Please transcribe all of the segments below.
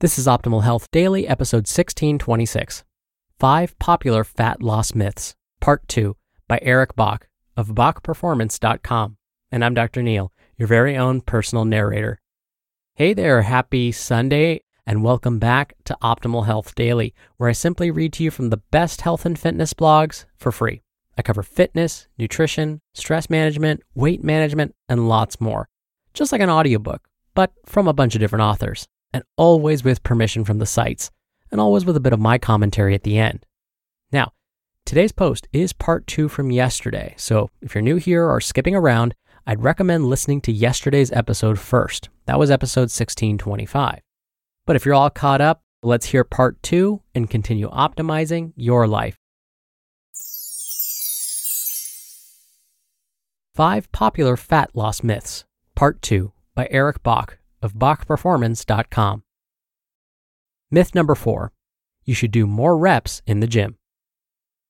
This is Optimal Health Daily, episode 1626 Five Popular Fat Loss Myths, Part 2, by Eric Bach of BachPerformance.com. And I'm Dr. Neal, your very own personal narrator. Hey there, happy Sunday, and welcome back to Optimal Health Daily, where I simply read to you from the best health and fitness blogs for free. I cover fitness, nutrition, stress management, weight management, and lots more, just like an audiobook, but from a bunch of different authors and always with permission from the sites, and always with a bit of my commentary at the end. Now, today's post is part two from yesterday, so if you're new here or skipping around, I'd recommend listening to yesterday's episode first. That was episode 1625. But if you're all caught up, let's hear part two and continue optimizing your life. Five Popular Fat Loss Myths, Part 2 by Eric Bach of BachPerformance.com. Myth number four you should do more reps in the gym.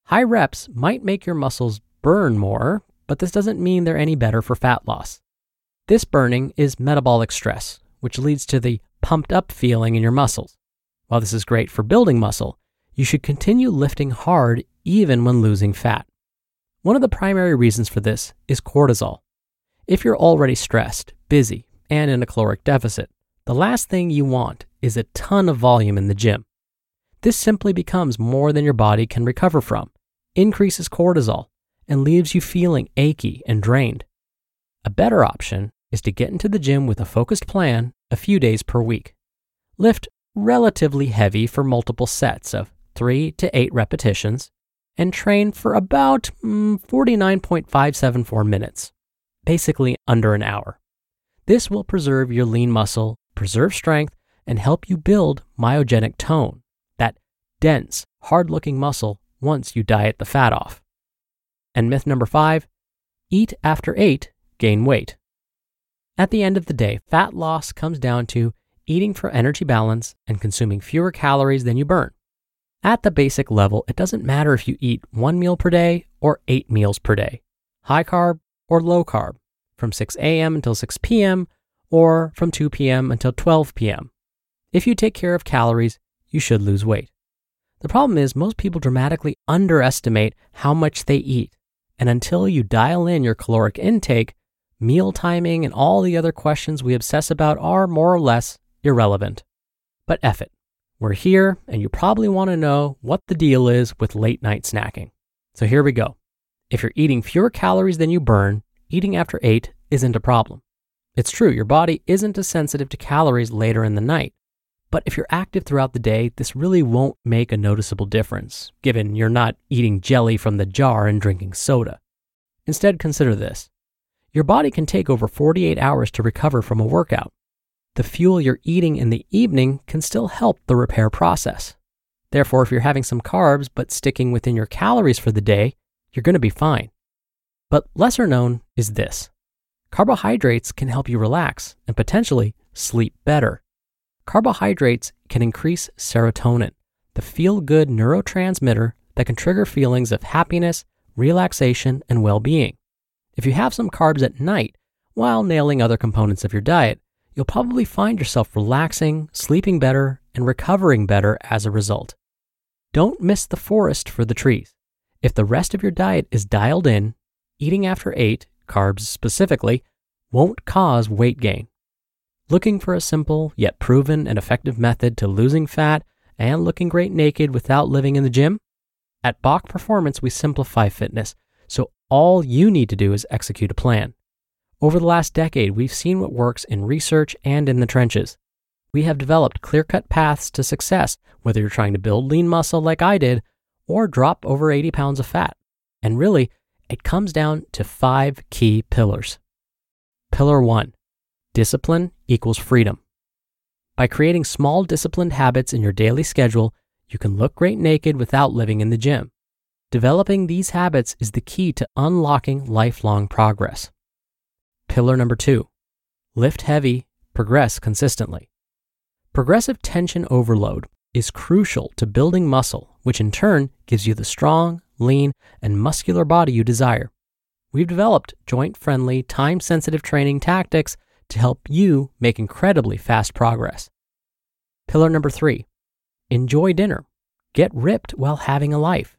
High reps might make your muscles burn more, but this doesn't mean they're any better for fat loss. This burning is metabolic stress, which leads to the pumped up feeling in your muscles. While this is great for building muscle, you should continue lifting hard even when losing fat. One of the primary reasons for this is cortisol. If you're already stressed, busy, and in a caloric deficit, the last thing you want is a ton of volume in the gym. This simply becomes more than your body can recover from, increases cortisol, and leaves you feeling achy and drained. A better option is to get into the gym with a focused plan a few days per week. Lift relatively heavy for multiple sets of 3 to 8 repetitions and train for about mm, 49.574 minutes, basically under an hour. This will preserve your lean muscle, preserve strength, and help you build myogenic tone, that dense, hard looking muscle once you diet the fat off. And myth number five eat after eight, gain weight. At the end of the day, fat loss comes down to eating for energy balance and consuming fewer calories than you burn. At the basic level, it doesn't matter if you eat one meal per day or eight meals per day, high carb or low carb from 6 a.m. until 6 p.m., or from 2 p.m. until 12 p.m. If you take care of calories, you should lose weight. The problem is, most people dramatically underestimate how much they eat. And until you dial in your caloric intake, meal timing and all the other questions we obsess about are more or less irrelevant. But F it. We're here, and you probably want to know what the deal is with late night snacking. So here we go. If you're eating fewer calories than you burn, eating after 8 isn't a problem. It's true, your body isn't as sensitive to calories later in the night. But if you're active throughout the day, this really won't make a noticeable difference, given you're not eating jelly from the jar and drinking soda. Instead, consider this your body can take over 48 hours to recover from a workout. The fuel you're eating in the evening can still help the repair process. Therefore, if you're having some carbs but sticking within your calories for the day, you're going to be fine. But lesser known is this Carbohydrates can help you relax and potentially sleep better. Carbohydrates can increase serotonin, the feel good neurotransmitter that can trigger feelings of happiness, relaxation, and well being. If you have some carbs at night while nailing other components of your diet, you'll probably find yourself relaxing, sleeping better, and recovering better as a result. Don't miss the forest for the trees. If the rest of your diet is dialed in, eating after 8, carbs specifically, won't cause weight gain. Looking for a simple yet proven and effective method to losing fat and looking great naked without living in the gym? At Bach Performance, we simplify fitness, so all you need to do is execute a plan. Over the last decade, we've seen what works in research and in the trenches. We have developed clear cut paths to success, whether you're trying to build lean muscle like I did or drop over 80 pounds of fat. And really, it comes down to five key pillars. Pillar one discipline equals freedom. By creating small disciplined habits in your daily schedule, you can look great naked without living in the gym. Developing these habits is the key to unlocking lifelong progress. Pillar number two lift heavy, progress consistently. Progressive tension overload is crucial to building muscle, which in turn gives you the strong, lean, and muscular body you desire. We've developed joint friendly, time sensitive training tactics to help you make incredibly fast progress. Pillar number three enjoy dinner. Get ripped while having a life.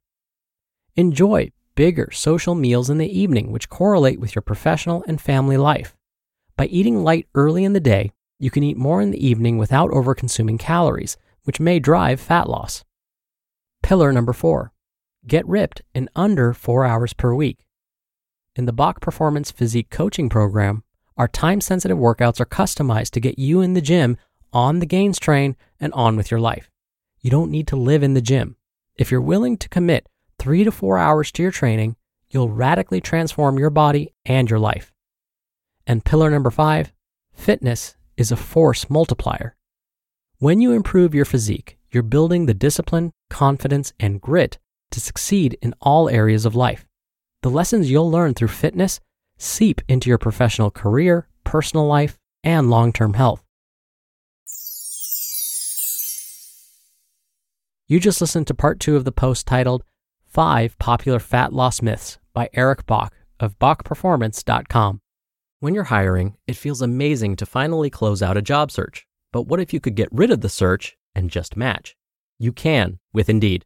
Enjoy bigger social meals in the evening, which correlate with your professional and family life. By eating light early in the day, you can eat more in the evening without overconsuming calories, which may drive fat loss. Pillar number four get ripped in under four hours per week. In the Bach Performance Physique Coaching Program, our time sensitive workouts are customized to get you in the gym, on the gains train, and on with your life. You don't need to live in the gym. If you're willing to commit three to four hours to your training, you'll radically transform your body and your life. And pillar number five fitness is a force multiplier. When you improve your physique, you're building the discipline, confidence, and grit to succeed in all areas of life. The lessons you'll learn through fitness seep into your professional career, personal life, and long term health. You just listened to part two of the post titled Five Popular Fat Loss Myths by Eric Bach of BachPerformance.com. When you're hiring, it feels amazing to finally close out a job search. But what if you could get rid of the search and just match? You can with Indeed.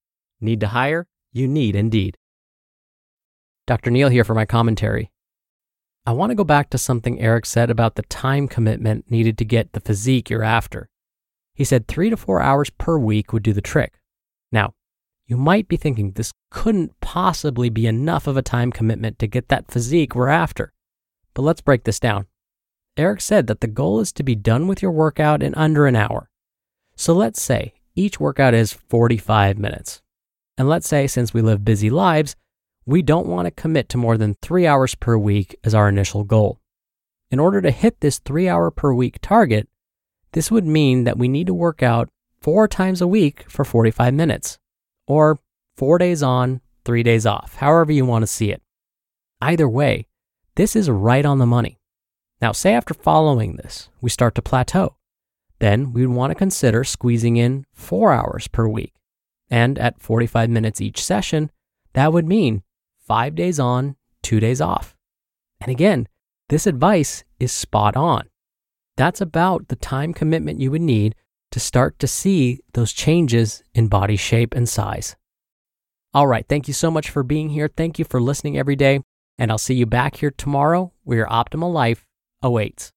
Need to hire? You need Indeed. Dr. Neal here for my commentary. I want to go back to something Eric said about the time commitment needed to get the physique you're after. He said three to four hours per week would do the trick. Now, you might be thinking this couldn't possibly be enough of a time commitment to get that physique we're after. But let's break this down. Eric said that the goal is to be done with your workout in under an hour. So let's say each workout is 45 minutes. And let's say, since we live busy lives, we don't want to commit to more than three hours per week as our initial goal. In order to hit this three hour per week target, this would mean that we need to work out four times a week for 45 minutes, or four days on, three days off, however you want to see it. Either way, this is right on the money. Now, say after following this, we start to plateau. Then we'd want to consider squeezing in four hours per week. And at 45 minutes each session, that would mean five days on, two days off. And again, this advice is spot on. that's about the time commitment you would need to start to see those changes in body shape and size. All right, thank you so much for being here. Thank you for listening every day, and I'll see you back here tomorrow where your optimal life awaits.